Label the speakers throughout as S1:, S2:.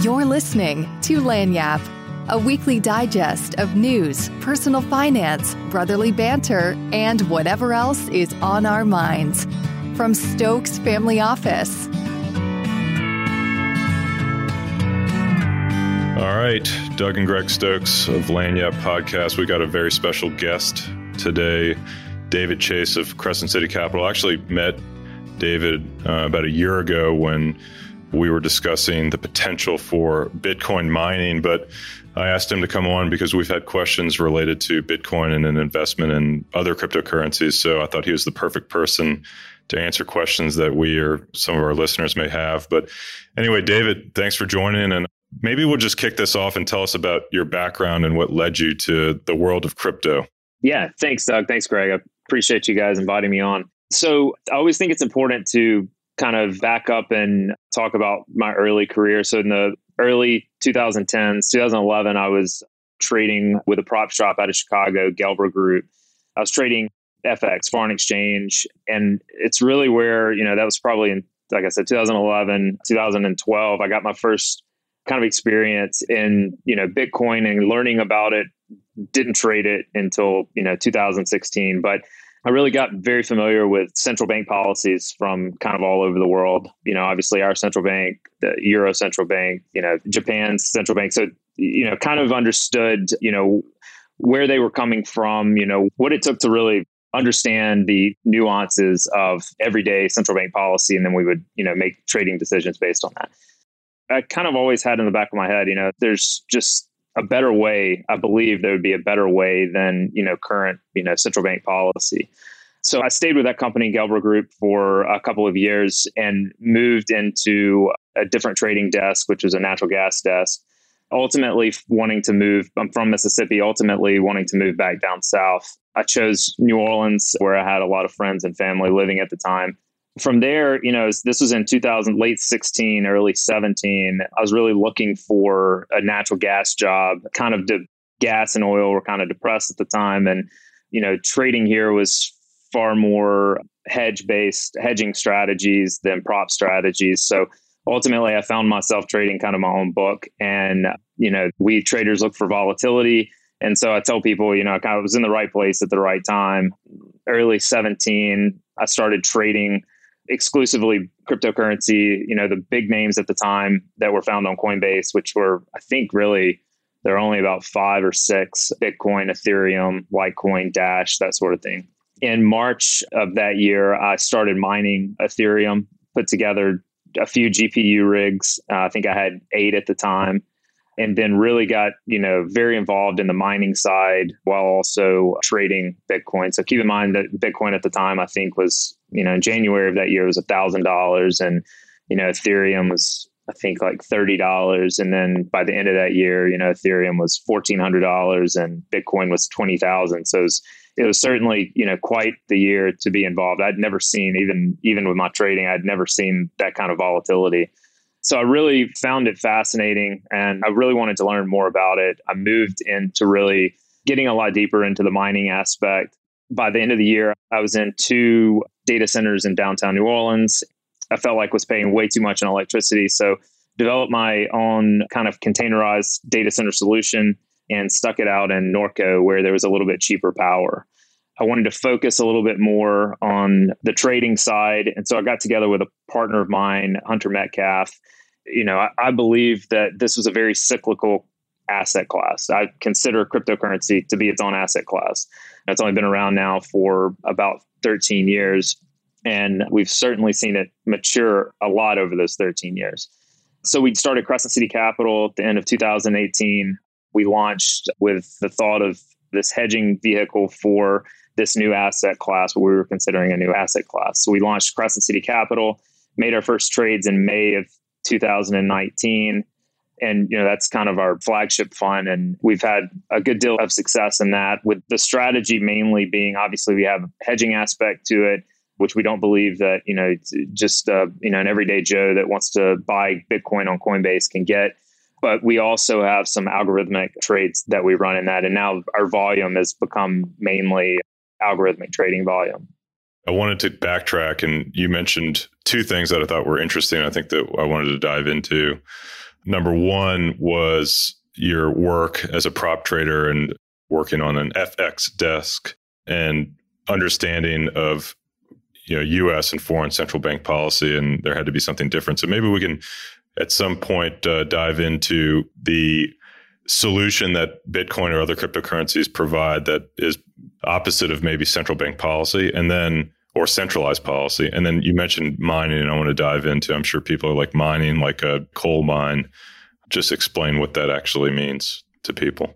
S1: You're listening to Lagniappe, a weekly digest of news, personal finance, brotherly banter, and whatever else is on our minds. From Stokes Family Office.
S2: All right, Doug and Greg Stokes of Lagniappe Podcast. We got a very special guest today, David Chase of Crescent City Capital. I actually met David uh, about a year ago when we were discussing the potential for Bitcoin mining, but I asked him to come on because we've had questions related to Bitcoin and an investment in other cryptocurrencies. So I thought he was the perfect person to answer questions that we or some of our listeners may have. But anyway, David, thanks for joining. And maybe we'll just kick this off and tell us about your background and what led you to the world of crypto.
S3: Yeah, thanks, Doug. Thanks, Greg. I appreciate you guys inviting me on. So I always think it's important to kind of back up and talk about my early career. So in the early 2010s, 2011, I was trading with a prop shop out of Chicago, Gelber Group. I was trading FX, foreign exchange, and it's really where you know that was probably in, like I said, 2011, 2012. I got my first kind of experience in you know Bitcoin and learning about it. Didn't trade it until you know 2016, but I really got very familiar with central bank policies from kind of all over the world. You know, obviously our central bank, the Euro central bank, you know, Japan's central bank. So, you know, kind of understood, you know, where they were coming from, you know, what it took to really understand the nuances of everyday central bank policy. And then we would, you know, make trading decisions based on that. I kind of always had in the back of my head, you know, there's just a better way. I believe there would be a better way than you know current you know central bank policy. So I stayed with that company, Gelber Group, for a couple of years and moved into a different trading desk, which was a natural gas desk. Ultimately, wanting to move, I'm from Mississippi, ultimately wanting to move back down south. I chose New Orleans, where I had a lot of friends and family living at the time from there, you know, this was in 2000, late 16, early 17. I was really looking for a natural gas job. Kind of de- gas and oil were kind of depressed at the time, and you know, trading here was far more hedge based hedging strategies than prop strategies. So ultimately, I found myself trading kind of my own book, and you know, we traders look for volatility. And so I tell people, you know, I kind of was in the right place at the right time. Early 17, I started trading exclusively cryptocurrency, you know, the big names at the time that were found on Coinbase, which were, I think, really, there are only about five or six Bitcoin, Ethereum, Litecoin, Dash, that sort of thing. In March of that year, I started mining Ethereum, put together a few GPU rigs. Uh, I think I had eight at the time and then really got you know very involved in the mining side while also trading bitcoin. So keep in mind that bitcoin at the time i think was you know in january of that year it was a thousand dollars and you know ethereum was i think like thirty dollars. And then by the end of that year you know ethereum was fourteen hundred dollars and bitcoin was twenty thousand. So it was, it was certainly you know quite the year to be involved. I'd never seen even even with my trading i'd never seen that kind of volatility so I really found it fascinating and I really wanted to learn more about it. I moved into really getting a lot deeper into the mining aspect. By the end of the year, I was in two data centers in downtown New Orleans. I felt like was paying way too much in electricity. So developed my own kind of containerized data center solution and stuck it out in Norco where there was a little bit cheaper power. I wanted to focus a little bit more on the trading side. And so I got together with a partner of mine, Hunter Metcalf. You know, I, I believe that this was a very cyclical asset class. I consider cryptocurrency to be its own asset class. It's only been around now for about 13 years. And we've certainly seen it mature a lot over those 13 years. So we started Crescent City Capital at the end of 2018. We launched with the thought of this hedging vehicle for this new asset class, what we were considering a new asset class. So we launched Crescent City Capital, made our first trades in May of 2019. And you know that's kind of our flagship fund, and we've had a good deal of success in that. With the strategy mainly being, obviously, we have a hedging aspect to it, which we don't believe that you know just uh, you know an everyday Joe that wants to buy Bitcoin on Coinbase can get but we also have some algorithmic trades that we run in that and now our volume has become mainly algorithmic trading volume.
S2: I wanted to backtrack, and you mentioned two things that I thought were interesting. I think that I wanted to dive into. Number one was your work as a prop trader and working on an FX desk and understanding of you know U.S. and foreign central bank policy, and there had to be something different. So maybe we can, at some point, uh, dive into the solution that Bitcoin or other cryptocurrencies provide that is opposite of maybe central bank policy, and then or centralized policy. And then you mentioned mining, and I want to dive into. I'm sure people are like mining like a coal mine. Just explain what that actually means to people.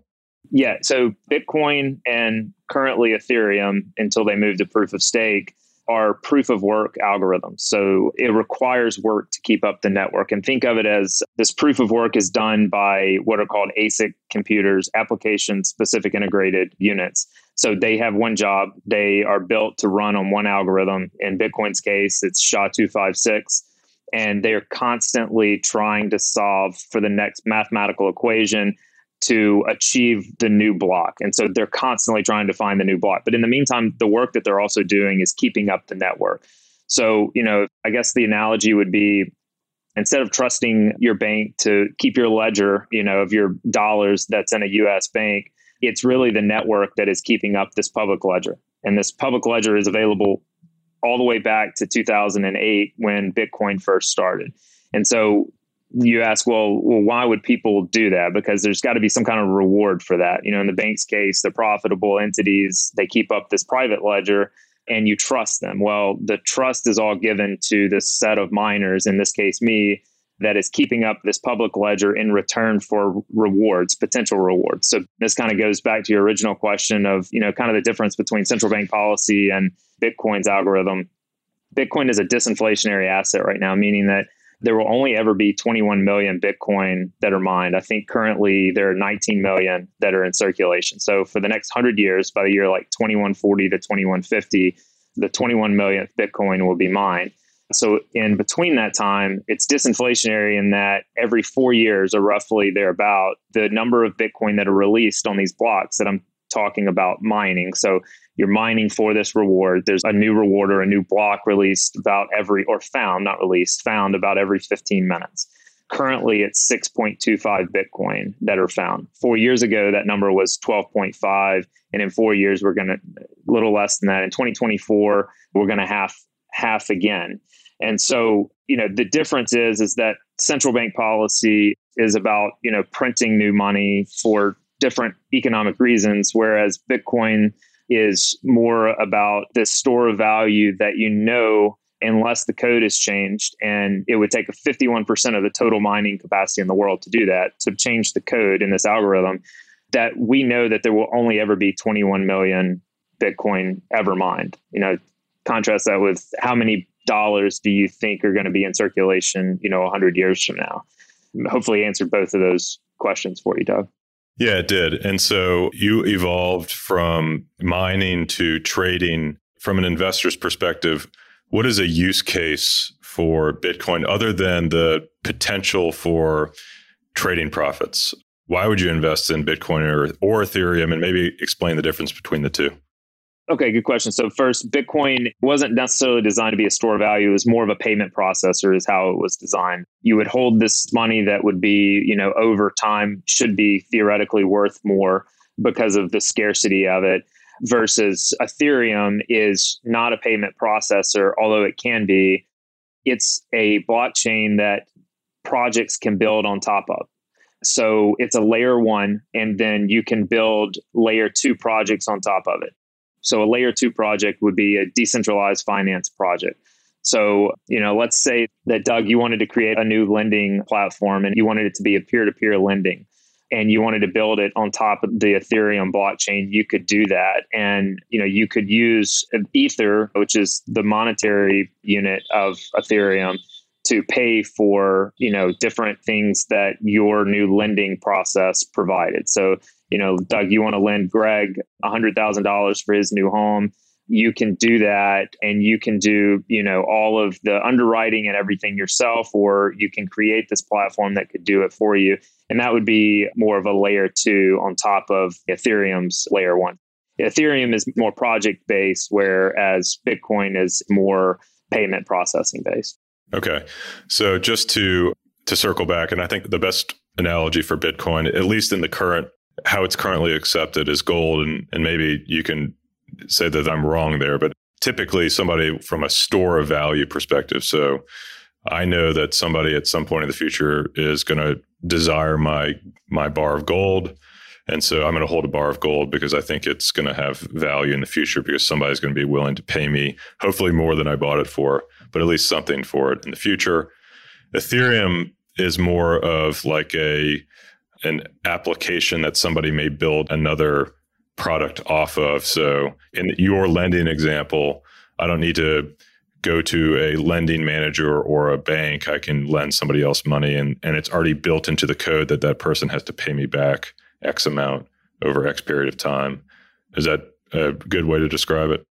S3: Yeah. So Bitcoin and currently Ethereum, until they move to proof of stake, are proof of work algorithms. So it requires work to keep up the network. And think of it as this proof of work is done by what are called ASIC computers, application specific integrated units. So they have one job. They are built to run on one algorithm. In Bitcoin's case, it's SHA 256. And they are constantly trying to solve for the next mathematical equation to achieve the new block. And so they're constantly trying to find the new block. But in the meantime, the work that they're also doing is keeping up the network. So, you know, I guess the analogy would be instead of trusting your bank to keep your ledger, you know, of your dollars that's in a US bank, it's really the network that is keeping up this public ledger. And this public ledger is available all the way back to 2008 when Bitcoin first started. And so you ask, well, well, why would people do that? Because there's got to be some kind of reward for that. You know, in the bank's case, the profitable entities, they keep up this private ledger and you trust them. Well, the trust is all given to this set of miners, in this case, me, that is keeping up this public ledger in return for rewards, potential rewards. So this kind of goes back to your original question of, you know, kind of the difference between central bank policy and Bitcoin's algorithm. Bitcoin is a disinflationary asset right now, meaning that there will only ever be 21 million Bitcoin that are mined. I think currently there are 19 million that are in circulation. So for the next 100 years, by the year like 2140 to 2150, the 21 millionth Bitcoin will be mined. So in between that time, it's disinflationary in that every four years or roughly thereabout, the number of Bitcoin that are released on these blocks that I'm talking about mining. So you're mining for this reward. There's a new reward or a new block released about every, or found, not released, found about every 15 minutes. Currently, it's 6.25 Bitcoin that are found. Four years ago, that number was 12.5. And in four years, we're going to, a little less than that. In 2024, we're going to half, half again. And so, you know, the difference is, is that central bank policy is about, you know, printing new money for different economic reasons, whereas Bitcoin is more about this store of value that you know unless the code is changed. And it would take a 51% of the total mining capacity in the world to do that to change the code in this algorithm that we know that there will only ever be 21 million bitcoin ever mined. You know contrast that with how many dollars do you think are going to be in circulation you know 100 years from now? Hopefully answered both of those questions for you doug
S2: yeah, it did. And so you evolved from mining to trading from an investor's perspective. What is a use case for Bitcoin other than the potential for trading profits? Why would you invest in Bitcoin or, or Ethereum and maybe explain the difference between the two?
S3: Okay, good question. So first, Bitcoin wasn't necessarily designed to be a store of value. It was more of a payment processor is how it was designed. You would hold this money that would be, you know, over time should be theoretically worth more because of the scarcity of it versus Ethereum is not a payment processor, although it can be. It's a blockchain that projects can build on top of. So it's a layer one, and then you can build layer two projects on top of it. So a layer two project would be a decentralized finance project. So, you know, let's say that Doug, you wanted to create a new lending platform and you wanted it to be a peer to peer lending and you wanted to build it on top of the Ethereum blockchain, you could do that. And, you know, you could use Ether, which is the monetary unit of Ethereum to pay for, you know, different things that your new lending process provided. So you know, Doug, you want to lend Greg $100,000 for his new home. You can do that and you can do, you know, all of the underwriting and everything yourself, or you can create this platform that could do it for you. And that would be more of a layer two on top of Ethereum's layer one. Ethereum is more project based, whereas Bitcoin is more payment processing based.
S2: Okay. So just to to circle back, and I think the best analogy for Bitcoin, at least in the current how it's currently accepted, is gold, and and maybe you can say that I'm wrong there, but typically somebody from a store of value perspective. So I know that somebody at some point in the future is going to desire my my bar of gold. And so I'm going to hold a bar of gold because I think it's going to have value in the future because somebody's going to be willing to pay me, hopefully more than I bought it for, but at least something for it in the future. Ethereum is more of like a an application that somebody may build another product off of. So in your lending example, I don't need to go to a lending manager or a bank. I can lend somebody else money and, and it's already built into the code that that person has to pay me back X amount over X period of time. Is that a good way to describe it?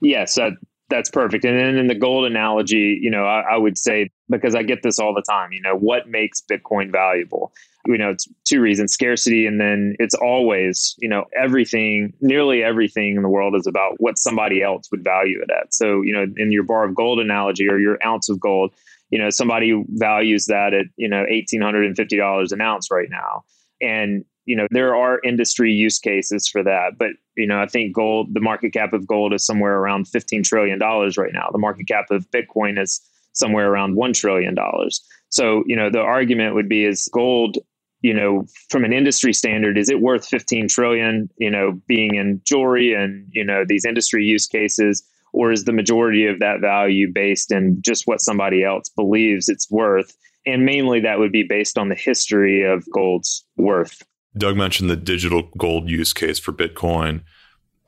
S3: Yes, that, that's perfect. And then in the gold analogy, you know, I, I would say, because I get this all the time, you know, what makes Bitcoin valuable? you know it's two reasons scarcity and then it's always you know everything nearly everything in the world is about what somebody else would value it at so you know in your bar of gold analogy or your ounce of gold you know somebody values that at you know $1850 an ounce right now and you know there are industry use cases for that but you know i think gold the market cap of gold is somewhere around 15 trillion dollars right now the market cap of bitcoin is somewhere around 1 trillion dollars so you know the argument would be is gold you know, from an industry standard, is it worth 15 trillion, you know, being in jewelry and, you know, these industry use cases? Or is the majority of that value based in just what somebody else believes it's worth? And mainly that would be based on the history of gold's worth.
S4: Doug mentioned the digital gold use case for Bitcoin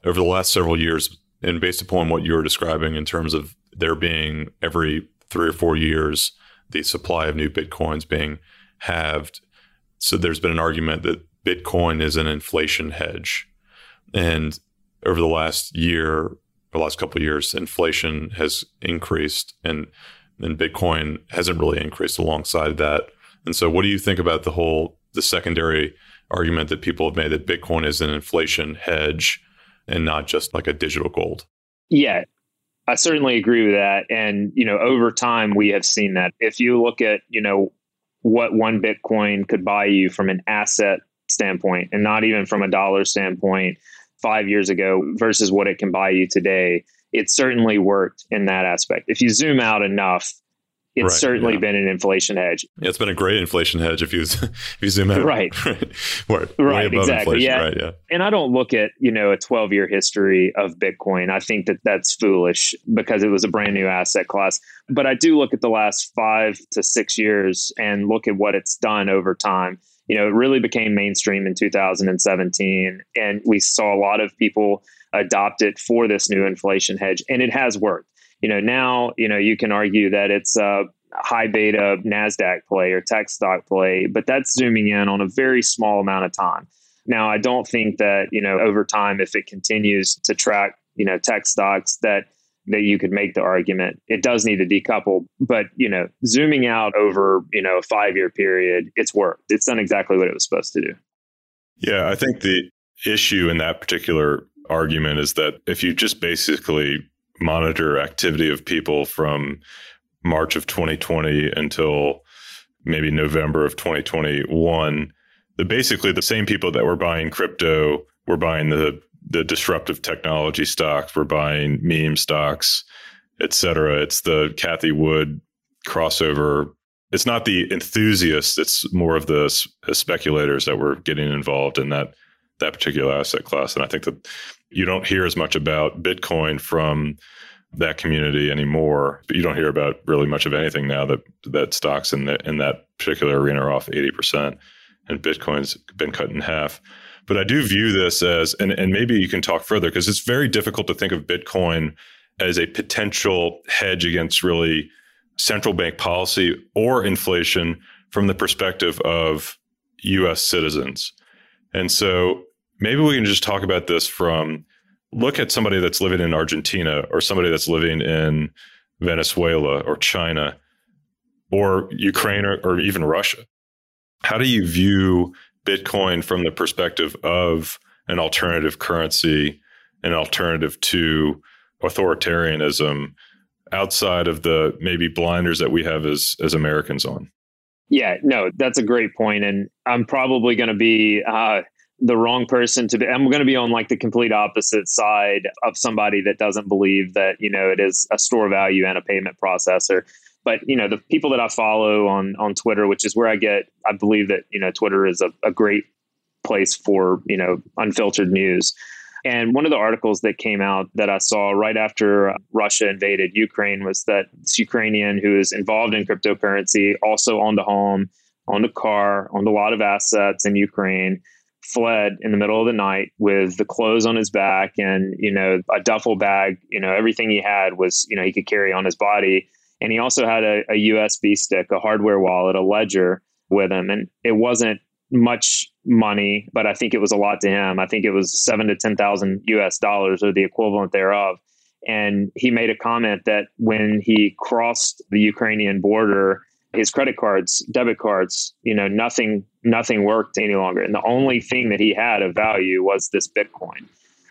S4: over the last several years. And based upon what you were describing in terms of there being every three or four years, the supply of new Bitcoins being halved, so there's been an argument that Bitcoin is an inflation hedge. And over the last year, the last couple of years, inflation has increased and and Bitcoin hasn't really increased alongside that. And so what do you think about the whole the secondary argument that people have made that Bitcoin is an inflation hedge and not just like a digital gold?
S3: Yeah, I certainly agree with that. And, you know, over time, we have seen that. If you look at, you know, what one Bitcoin could buy you from an asset standpoint and not even from a dollar standpoint five years ago versus what it can buy you today. It certainly worked in that aspect. If you zoom out enough, it's right, certainly yeah. been an inflation hedge.
S4: Yeah, it's been a great inflation hedge if you if you zoom out.
S3: Right. right. right exactly. Yeah. Right, yeah. And I don't look at, you know, a 12 year history of Bitcoin. I think that that's foolish because it was a brand new asset class. But I do look at the last five to six years and look at what it's done over time. You know, it really became mainstream in 2017. And we saw a lot of people adopt it for this new inflation hedge. And it has worked you know, now, you know, you can argue that it's a high beta NASDAQ play or tech stock play, but that's zooming in on a very small amount of time. Now, I don't think that, you know, over time, if it continues to track, you know, tech stocks, that that you could make the argument. It does need to decouple but you know zooming out over you know a five year period it's worked. It's done exactly what it was supposed to do.
S2: Yeah i think the issue in that particular argument is that if you just basically monitor activity of people from March of 2020 until maybe November of 2021, the basically the same people that were buying crypto were buying the the disruptive technology stocks, were buying meme stocks, et cetera. It's the Cathie Wood crossover. It's not the enthusiasts; it's more of the speculators that were getting involved in that that particular asset class. And I think that you don't hear as much about Bitcoin from that community anymore. But you don't hear about really much of anything now that that stocks in in that particular arena are off eighty percent, and Bitcoin's been cut in half. But I do view this as, and, and maybe you can talk further because it's very difficult to think of Bitcoin as a potential hedge against really central bank policy or inflation from the perspective of U.S. citizens. And so maybe we can just talk about this from look at somebody that's living in Argentina or somebody that's living in Venezuela or China or Ukraine or, or even Russia. How do you view Bitcoin from the perspective of an alternative currency, an alternative to authoritarianism outside of the maybe blinders that we have as as Americans on?
S3: Yeah, no, that's a great point, and I'm probably going to be uh, the wrong person to be. I'm going to be on like the complete opposite side of somebody that doesn't believe that you know it is a store value and a payment processor. But you know, the people that I follow on on Twitter, which is where I get, I believe that you know Twitter is a, a great place for you know unfiltered news. And one of the articles that came out that I saw right after Russia invaded Ukraine was that this Ukrainian who is involved in cryptocurrency also owned a home, owned a car, owned a lot of assets in Ukraine, fled in the middle of the night with the clothes on his back and, you know, a duffel bag, you know, everything he had was, you know, he could carry on his body. And he also had a, a USB stick, a hardware wallet, a ledger with him. And it wasn't much money, but I think it was a lot to him. I think it was seven to 10,000 US dollars or the equivalent thereof. And he made a comment that when he crossed the Ukrainian border, his credit cards, debit cards, you know, nothing, nothing worked any longer. And the only thing that he had of value was this Bitcoin.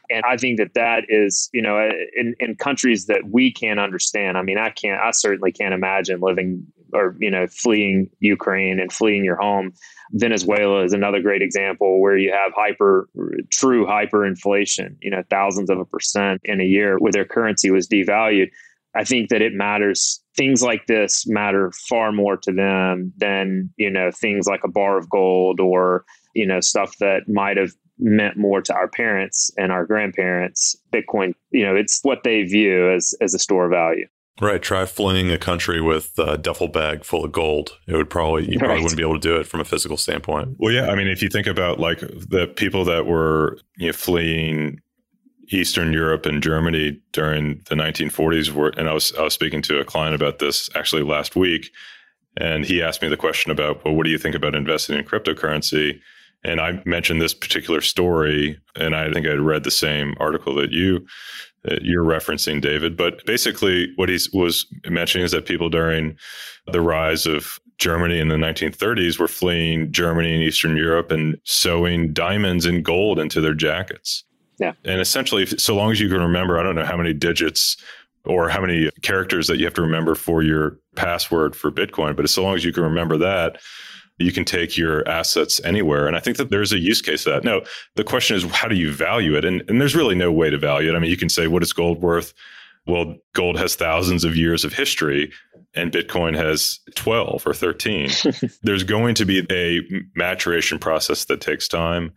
S3: And I think that that is, you know, in, in countries that we can't understand. I mean, I can't, I certainly can't imagine living or, you know, fleeing Ukraine and fleeing your home. Venezuela is another great example where you have hyper, true hyperinflation, you know, thousands of a percent in a year where their currency was devalued. I think that it matters. Things like this matter far more to them than, you know, things like a bar of gold or, you know, stuff that might have meant more to our parents and our grandparents. Bitcoin, you know, it's what they view as as a store of value.
S4: Right. Try fleeing a country with a duffel bag full of gold. It would probably you probably right. wouldn't be able to do it from a physical standpoint.
S2: Well, yeah. I mean, if you think about like the people that were you know, fleeing Eastern Europe and Germany during the 1940s, were, and I was I was speaking to a client about this actually last week, and he asked me the question about, well, what do you think about investing in cryptocurrency? And I mentioned this particular story, and I think I had read the same article that you that you're referencing, David. But basically, what he was mentioning is that people during the rise of Germany in the 1930s were fleeing Germany and Eastern Europe and sewing diamonds and gold into their jackets.
S3: Yeah.
S2: And essentially, so long as you can remember, I don't know how many digits or how many characters that you have to remember for your password for Bitcoin, but as long as you can remember that, you can take your assets anywhere. And I think that there's a use case of that. No, the question is, how do you value it? And, and there's really no way to value it. I mean, you can say, what is gold worth? Well, gold has thousands of years of history and Bitcoin has 12 or 13. there's going to be a maturation process that takes time.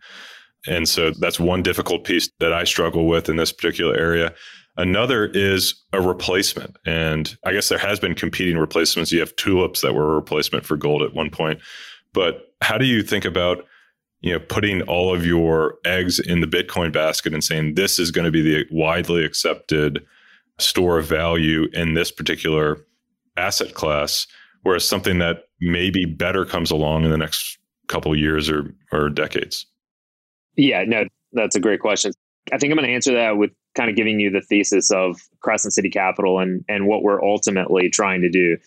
S2: And so that's one difficult piece that I struggle with in this particular area. Another is a replacement. And I guess there has been competing replacements. You have tulips that were a replacement for gold at one point. But how do you think about you know putting all of your eggs in the Bitcoin basket and saying this is going to be the widely accepted store of value in this particular asset class, whereas something that maybe better comes along in the next couple years or or decades?
S3: Yeah, no, that's a great question. I think I'm going to answer that with kind of giving you the thesis of Crescent City Capital and and what we're ultimately trying to do.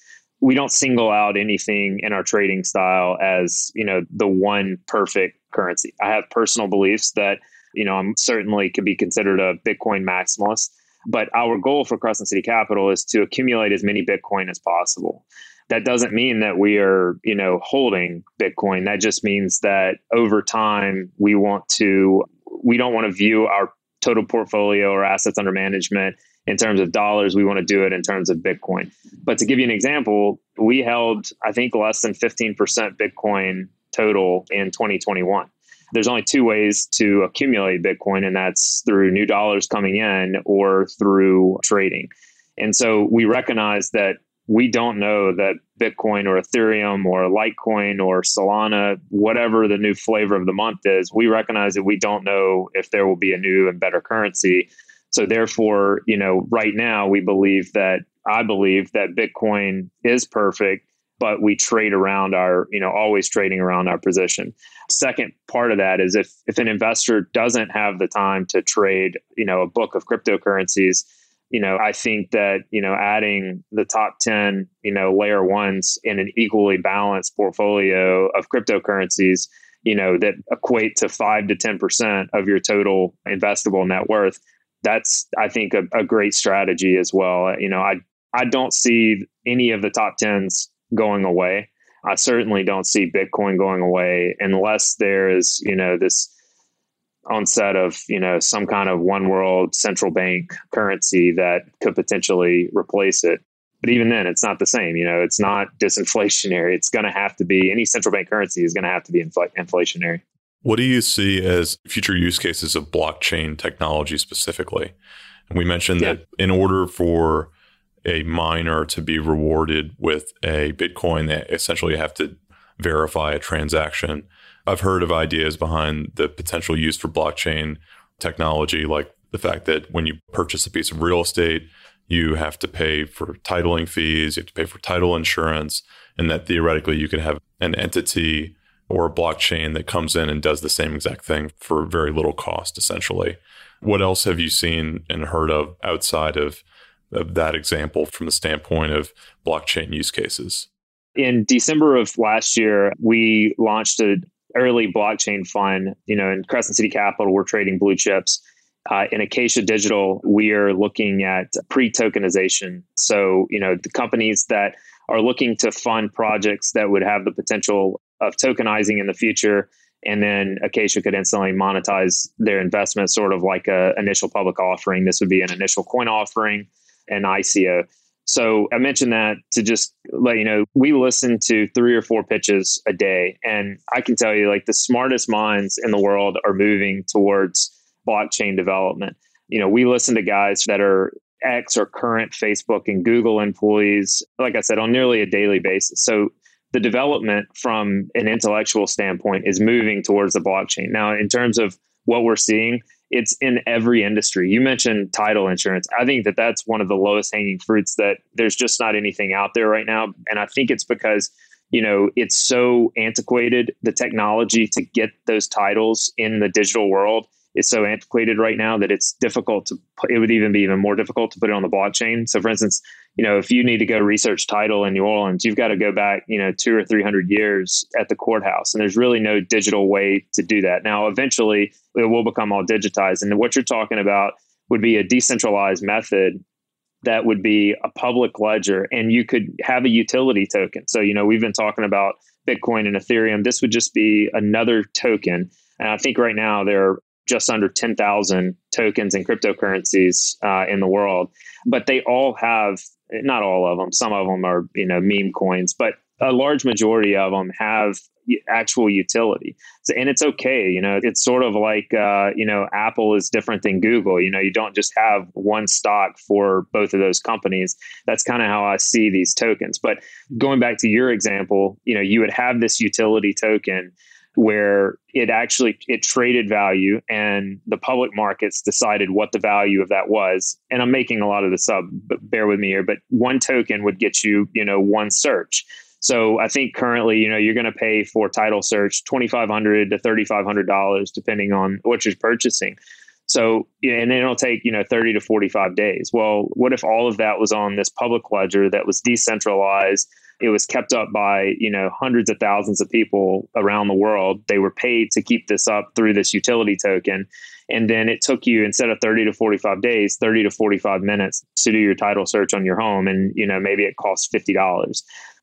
S3: We don't single out anything in our trading style as, you know, the one perfect currency. I have personal beliefs that, you know, I'm certainly could be considered a Bitcoin maximalist, but our goal for Crescent City Capital is to accumulate as many Bitcoin as possible. That doesn't mean that we are, you know, holding Bitcoin. That just means that over time we want to we don't want to view our total portfolio or assets under management in terms of dollars. We want to do it in terms of Bitcoin. But to give you an example, we held, I think, less than 15% Bitcoin total in 2021. There's only two ways to accumulate Bitcoin, and that's through new dollars coming in or through trading. And so we recognize that we don't know that Bitcoin or Ethereum or Litecoin or Solana, whatever the new flavor of the month is, we recognize that we don't know if there will be a new and better currency. So therefore, you know, right now we believe that I believe that Bitcoin is perfect, but we trade around our, you know, always trading around our position. Second part of that is if if an investor doesn't have the time to trade, you know, a book of cryptocurrencies, you know, I think that, you know, adding the top 10, you know, layer ones in an equally balanced portfolio of cryptocurrencies, you know, that equate to five to 10% of your total investable net worth. That's, I think, a, a great strategy as well. You know, I, I don't see any of the top 10s going away. I certainly don't see Bitcoin going away unless there is, you know, this onset of, you know, some kind of one world central bank currency that could potentially replace it. But even then, it's not the same. You know, it's not disinflationary. It's going to have to be any central bank currency is going to have to be infl- inflationary.
S4: What do you see as future use cases of blockchain technology specifically? And we mentioned yeah. that in order for a miner to be rewarded with a Bitcoin, they essentially have to verify a transaction. I've heard of ideas behind the potential use for blockchain technology, like the fact that when you purchase a piece of real estate, you have to pay for titling fees, you have to pay for title insurance, and that theoretically you could have an entity or a blockchain that comes in and does the same exact thing for very little cost, essentially. What else have you seen and heard of outside of, of that example from the standpoint of blockchain use cases?
S3: In December of last year, we launched an early blockchain fund. You know, in Crescent City Capital, we're trading blue chips. Uh, in Acacia Digital, we are looking at pre tokenization. So, you know, the companies that are looking to fund projects that would have the potential of tokenizing in the future. And then Acacia could instantly monetize their investment, sort of like a initial public offering. This would be an initial coin offering, an ICO. So I mentioned that to just let you know, we listen to three or four pitches a day. And I can tell you, like, the smartest minds in the world are moving towards blockchain development. You know, we listen to guys that are ex or current Facebook and Google employees, like I said, on nearly a daily basis. So the development from an intellectual standpoint is moving towards the blockchain. Now, in terms of what we're seeing, it's in every industry. You mentioned title insurance. I think that that's one of the lowest hanging fruits that there's just not anything out there right now. And I think it's because, you know, it's so antiquated, the technology to get those titles in the digital world is so antiquated right now that it's difficult to it would even be even more difficult to put it on the blockchain. So for instance you know if you need to go research title in new orleans you've got to go back you know two or three hundred years at the courthouse and there's really no digital way to do that. Now eventually it will become all digitized and what you're talking about would be a decentralized method that would be a public ledger and you could have a utility token. So you know we've been talking about bitcoin and ethereum. This would just be another token. And I think right now there are just under 10,000 tokens and cryptocurrencies uh, in the world. But they all have, not all of them, some of them are, you know, meme coins, but a large majority of them have actual utility. So, and it's okay. You know, it's sort of like, uh, you know, Apple is different than Google. You know, you don't just have one stock for both of those companies. That's kind of how I see these tokens. But going back to your example, you know, you would have this utility token where it actually it traded value and the public markets decided what the value of that was and i'm making a lot of this up but bear with me here but one token would get you you know one search so i think currently you know you're going to pay for title search 2500 to 3500 dollars depending on what you're purchasing so, and it'll take, you know, 30 to 45 days. Well, what if all of that was on this public ledger that was decentralized? It was kept up by, you know, hundreds of thousands of people around the world. They were paid to keep this up through this utility token. And then it took you, instead of 30 to 45 days, 30 to 45 minutes to do your title search on your home. And, you know, maybe it costs $50.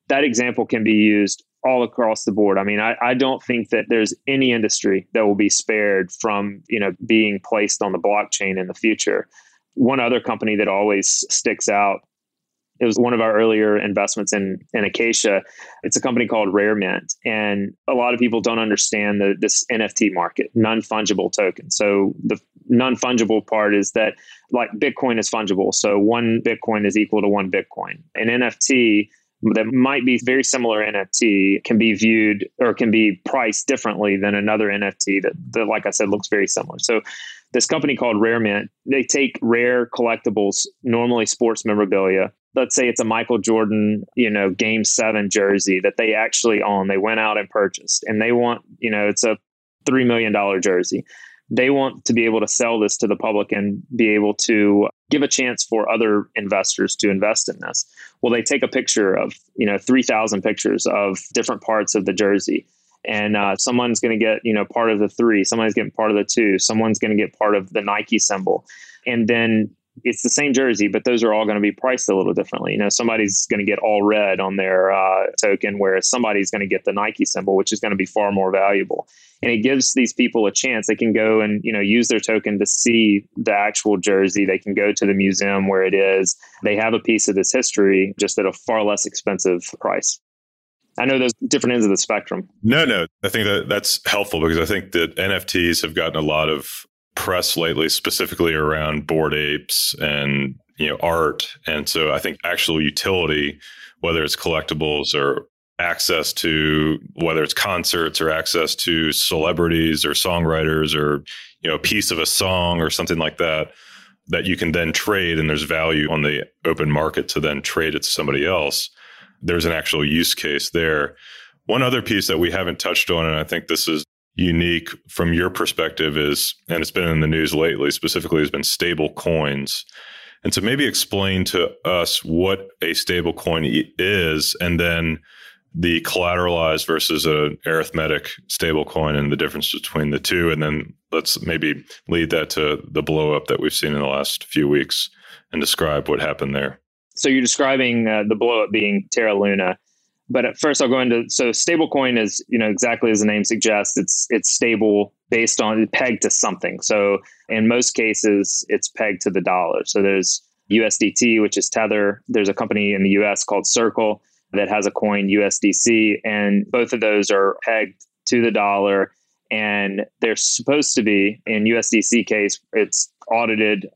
S3: That example can be used all across the board. I mean, I, I don't think that there's any industry that will be spared from, you know, being placed on the blockchain in the future. One other company that always sticks out it was one of our earlier investments in, in Acacia. It's a company called Rare Mint. And a lot of people don't understand the, this NFT market, non fungible token. So the non fungible part is that like Bitcoin is fungible. So one Bitcoin is equal to one Bitcoin. An NFT that might be very similar NFT can be viewed or can be priced differently than another NFT that, that like I said, looks very similar. So this company called Rare Mint, they take rare collectibles, normally sports memorabilia. Let's say it's a Michael Jordan, you know, game seven jersey that they actually own. They went out and purchased and they want, you know, it's a $3 million jersey they want to be able to sell this to the public and be able to give a chance for other investors to invest in this. Well, they take a picture of, you know, 3,000 pictures of different parts of the jersey. And uh, someone's going to get, you know, part of the three, someone's getting part of the two, someone's going to get part of the Nike symbol. And then it's the same jersey, but those are all going to be priced a little differently. You know, somebody's going to get all red on their uh, token, whereas somebody's going to get the Nike symbol, which is going to be far more valuable. And it gives these people a chance. They can go and you know use their token to see the actual jersey. They can go to the museum where it is. They have a piece of this history, just at a far less expensive price. I know there's different ends of the spectrum.
S2: No, no, I think that that's helpful because I think that NFTs have gotten a lot of press lately, specifically around Bored Apes and you know art. And so I think actual utility, whether it's collectibles or access to whether it's concerts or access to celebrities or songwriters or you know a piece of a song or something like that that you can then trade and there's value on the open market to then trade it to somebody else there's an actual use case there one other piece that we haven't touched on and i think this is unique from your perspective is, and it's been in the news lately, specifically has been stable coins. And so maybe explain to us what a stable coin is and then the collateralized versus an arithmetic stable coin and the difference between the two. And then let's maybe lead that to the blow up that we've seen in the last few weeks and describe what happened there.
S3: So you're describing uh, the blow up being Terra Luna but at first I'll go into so stablecoin is you know exactly as the name suggests it's it's stable based on pegged to something. So in most cases it's pegged to the dollar. So there's USDT which is Tether. There's a company in the US called Circle that has a coin USDC and both of those are pegged to the dollar and they're supposed to be in USDC case it's audited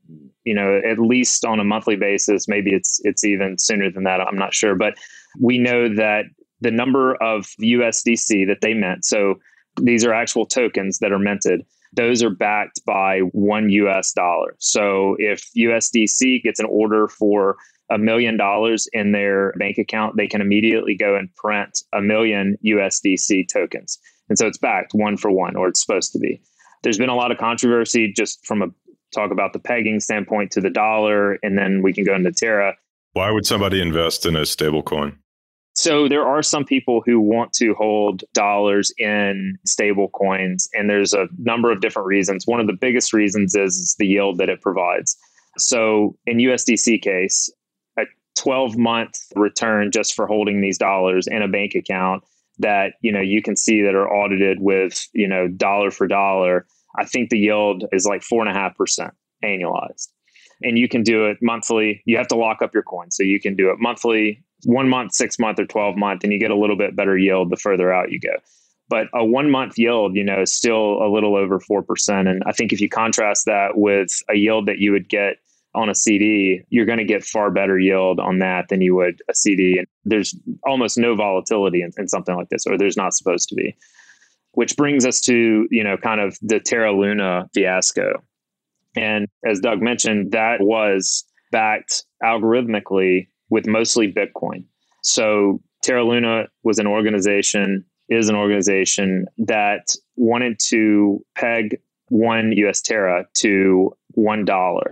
S3: you know at least on a monthly basis maybe it's it's even sooner than that I'm not sure but we know that the number of USDC that they mint, so these are actual tokens that are minted, those are backed by one US dollar. So if USDC gets an order for a million dollars in their bank account, they can immediately go and print a million USDC tokens. And so it's backed one for one, or it's supposed to be. There's been a lot of controversy just from a talk about the pegging standpoint to the dollar, and then we can go into Terra.
S2: Why would somebody invest in a stable coin?
S3: So there are some people who want to hold dollars in stable coins, and there's a number of different reasons. One of the biggest reasons is, the yield that it provides. So in USDC case, a 12 month return just for holding these dollars in a bank account that you know you can see that are audited with you know dollar for dollar. I think the yield is like four and a half percent annualized and you can do it monthly. You have to lock up your coin. So you can do it monthly, one month, six month, or 12 month, and you get a little bit better yield the further out you go. But a one month yield, you know, is still a little over 4%. And I think if you contrast that with a yield that you would get on a CD, you're going to get far better yield on that than you would a CD. And there's almost no volatility in, in something like this, or there's not supposed to be. Which brings us to, you know, kind of the Terra Luna fiasco. And as Doug mentioned, that was backed algorithmically with mostly Bitcoin. So Terra Luna was an organization, is an organization that wanted to peg one US Terra to $1.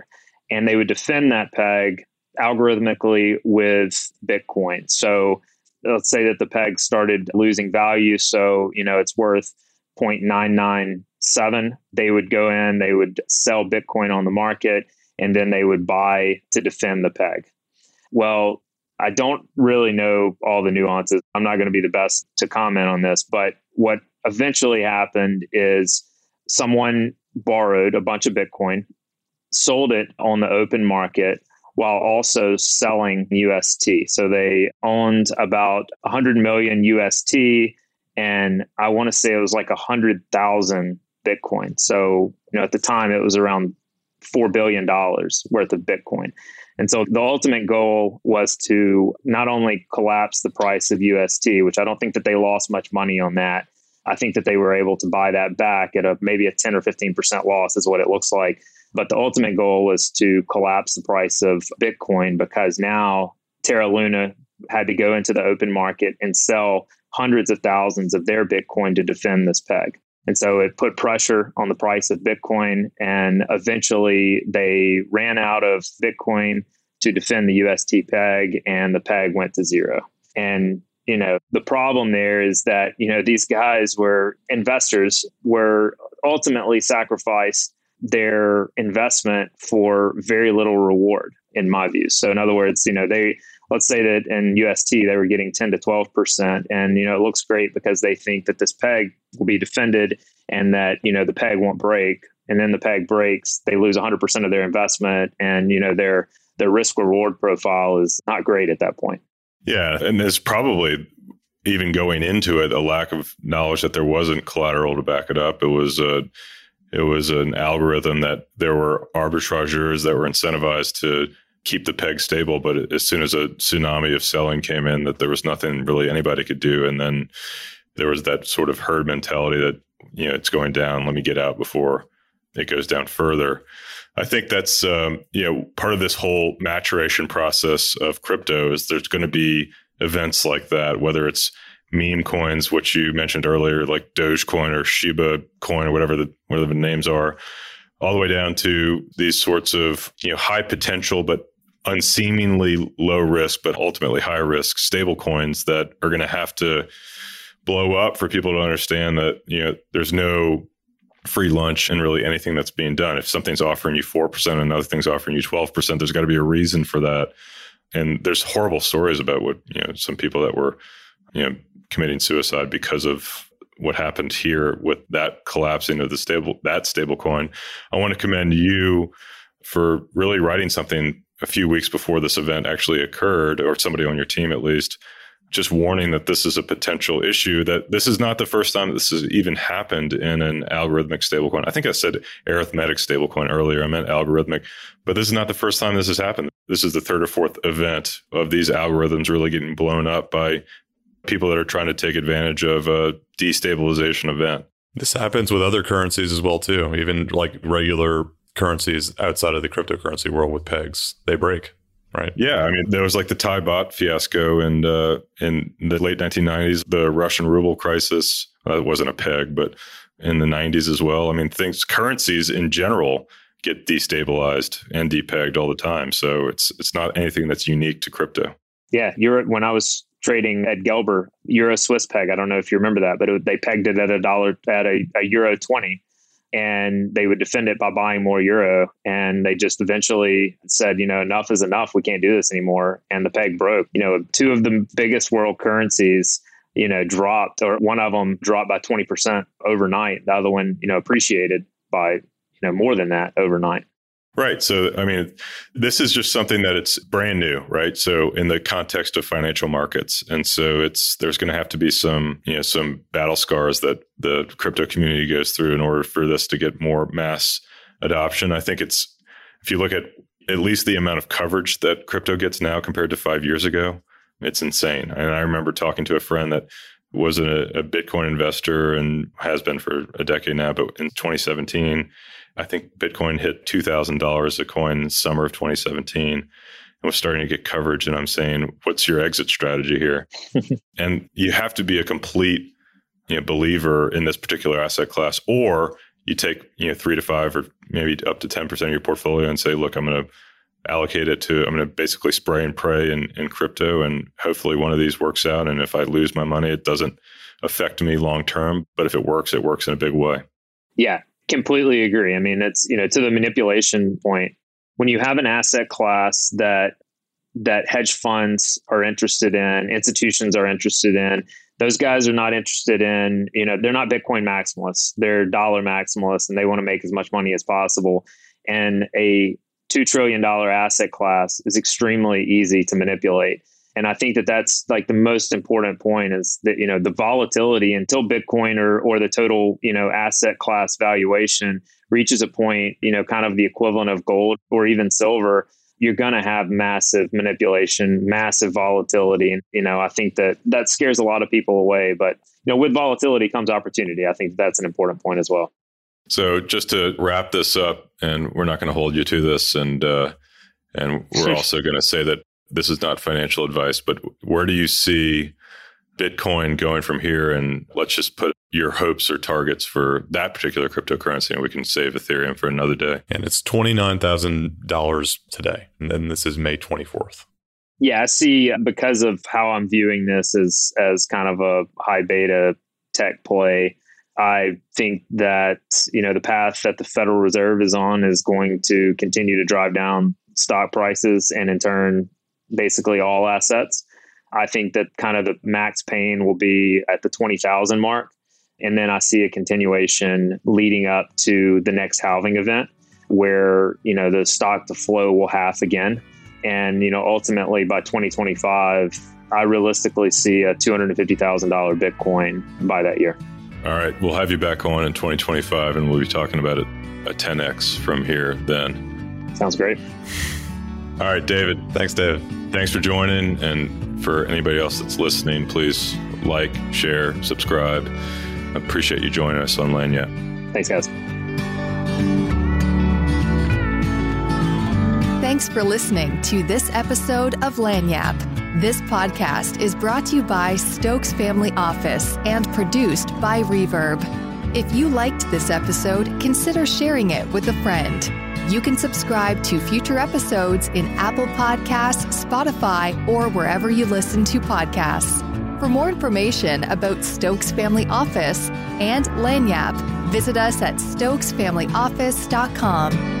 S3: And they would defend that peg algorithmically with Bitcoin. So let's say that the peg started losing value. So, you know, it's worth 0.997. They would go in, they would sell Bitcoin on the market, and then they would buy to defend the peg. Well, I don't really know all the nuances. I'm not going to be the best to comment on this, but what eventually happened is someone borrowed a bunch of Bitcoin, sold it on the open market while also selling UST. So they owned about 100 million UST and I want to say it was like hundred thousand Bitcoin. So you know, at the time, it was around four billion dollars worth of Bitcoin. And so the ultimate goal was to not only collapse the price of UST, which I don't think that they lost much money on that. I think that they were able to buy that back at a maybe a 10 or 15% loss is what it looks like. But the ultimate goal was to collapse the price of Bitcoin because now Terra Luna had to go into the open market and sell hundreds of thousands of their Bitcoin to defend this peg. And so it put pressure on the price of Bitcoin. And eventually they ran out of Bitcoin to defend the UST peg, and the peg went to zero. And, you know, the problem there is that, you know, these guys were investors, were ultimately sacrificed their investment for very little reward in my views. So in other words, you know, they let's say that in UST they were getting 10 to 12% and you know it looks great because they think that this peg will be defended and that you know the peg won't break and then the peg breaks, they lose 100% of their investment and you know their their risk reward profile is not great at that point.
S2: Yeah, and there's probably even going into it a lack of knowledge that there wasn't collateral to back it up. It was a it was an algorithm that there were arbitrageurs that were incentivized to keep the peg stable. But as soon as a tsunami of selling came in, that there was nothing really anybody could do. And then there was that sort of herd mentality that, you know, it's going down. Let me get out before it goes down further. I think that's, um, you know, part of this whole maturation process of crypto is there's going to be events like that, whether it's meme coins, which you mentioned earlier, like Dogecoin or Shiba coin or whatever the, whatever the names are, all the way down to these sorts of, you know, high potential, but unseemingly low risk, but ultimately high risk stable coins that are going to have to blow up for people to understand that, you know, there's no free lunch and really anything that's being done. If something's offering you 4% and another thing's offering you 12%, there's got to be a reason for that. And there's horrible stories about what, you know, some people that were, you know, committing suicide because of what happened here with that collapsing of the stable that stable coin. I want to commend you for really writing something a few weeks before this event actually occurred, or somebody on your team at least, just warning that this is a potential issue, that this is not the first time this has even happened in an algorithmic stablecoin. I think I said arithmetic stablecoin earlier. I meant algorithmic, but this is not the first time this has happened. This is the third or fourth event of these algorithms really getting blown up by people that are trying to take advantage of a destabilization event.
S4: This happens with other currencies as well too. Even like regular currencies outside of the cryptocurrency world with pegs, they break, right?
S2: Yeah, I mean, there was like the Thai baht fiasco, and uh, in the late 1990s, the Russian ruble crisis. Uh, wasn't a peg, but in the 90s as well. I mean, things currencies in general get destabilized and depegged all the time. So it's it's not anything that's unique to crypto.
S3: Yeah, you're when I was trading at Gelber Euro Swiss peg. I don't know if you remember that, but it, they pegged it at a dollar at a, a Euro twenty, and they would defend it by buying more euro. And they just eventually said you know enough is enough. We can't do this anymore. And the peg broke. You know two of the biggest world currencies you know dropped or one of them dropped by 20% overnight. The other one you know appreciated by you know more than that overnight
S2: Right. So, I mean, this is just something that it's brand new, right? So, in the context of financial markets, and so it's there's going to have to be some, you know, some battle scars that the crypto community goes through in order for this to get more mass adoption. I think it's if you look at at least the amount of coverage that crypto gets now compared to five years ago, it's insane. And I remember talking to a friend that was a, a Bitcoin investor and has been for a decade now, but in 2017 I think Bitcoin hit $2,000 a coin in summer of 2017 and was starting to get coverage. And I'm saying, what's your exit strategy here? and you have to be a complete you know, believer in this particular asset class, or you take you know three to five or maybe up to 10% of your portfolio and say, look, I'm going to allocate it to, I'm going to basically spray and pray in, in crypto. And hopefully one of these works out. And if I lose my money, it doesn't affect me long term. But if it works, it works in a big way.
S3: Yeah, completely agree. I mean, it's, you know, to the manipulation point, when you have an asset class that that hedge funds are interested in, institutions are interested in, those guys are not interested in, you know, they're not Bitcoin maximalists. They're dollar maximalists and they want to make as much money as possible. And a $2 trillion asset class is extremely easy to manipulate. And I think that that's like the most important point is that, you know, the volatility until Bitcoin or, or the total, you know, asset class valuation reaches a point, you know, kind of the equivalent of gold or even silver, you're going to have massive manipulation, massive volatility. And, you know, I think that that scares a lot of people away. But, you know, with volatility comes opportunity. I think that's an important point as well.
S2: So just to wrap this up, and we're not going to hold you to this, and uh, and we're also going to say that this is not financial advice, but where do you see Bitcoin going from here? And let's just put your hopes or targets for that particular cryptocurrency, and we can save Ethereum for another day.
S4: And it's twenty nine thousand dollars today, and then this is May twenty fourth.
S3: Yeah, I see. Because of how I'm viewing this as as kind of a high beta tech play, I think that you know the path that the Federal Reserve is on is going to continue to drive down stock prices and in turn basically all assets. I think that kind of the max pain will be at the 20,000 mark and then I see a continuation leading up to the next halving event where, you know, the stock to flow will half again. And, you know, ultimately by 2025, I realistically see a $250,000 Bitcoin by that year.
S2: All right. We'll have you back on in 2025 and we'll be talking about a, a 10x from here then.
S3: Sounds great.
S2: All right, David.
S4: Thanks, David.
S2: Thanks for joining. And for anybody else that's listening, please like, share, subscribe. I appreciate you joining us on Lagniappe.
S3: Thanks, guys.
S1: Thanks for listening to this episode of Lagniappe. This podcast is brought to you by Stokes Family Office and produced by Reverb. If you liked this episode, consider sharing it with a friend. You can subscribe to future episodes in Apple Podcasts, Spotify, or wherever you listen to podcasts. For more information about Stokes Family Office and Lagniappe, visit us at stokesfamilyoffice.com.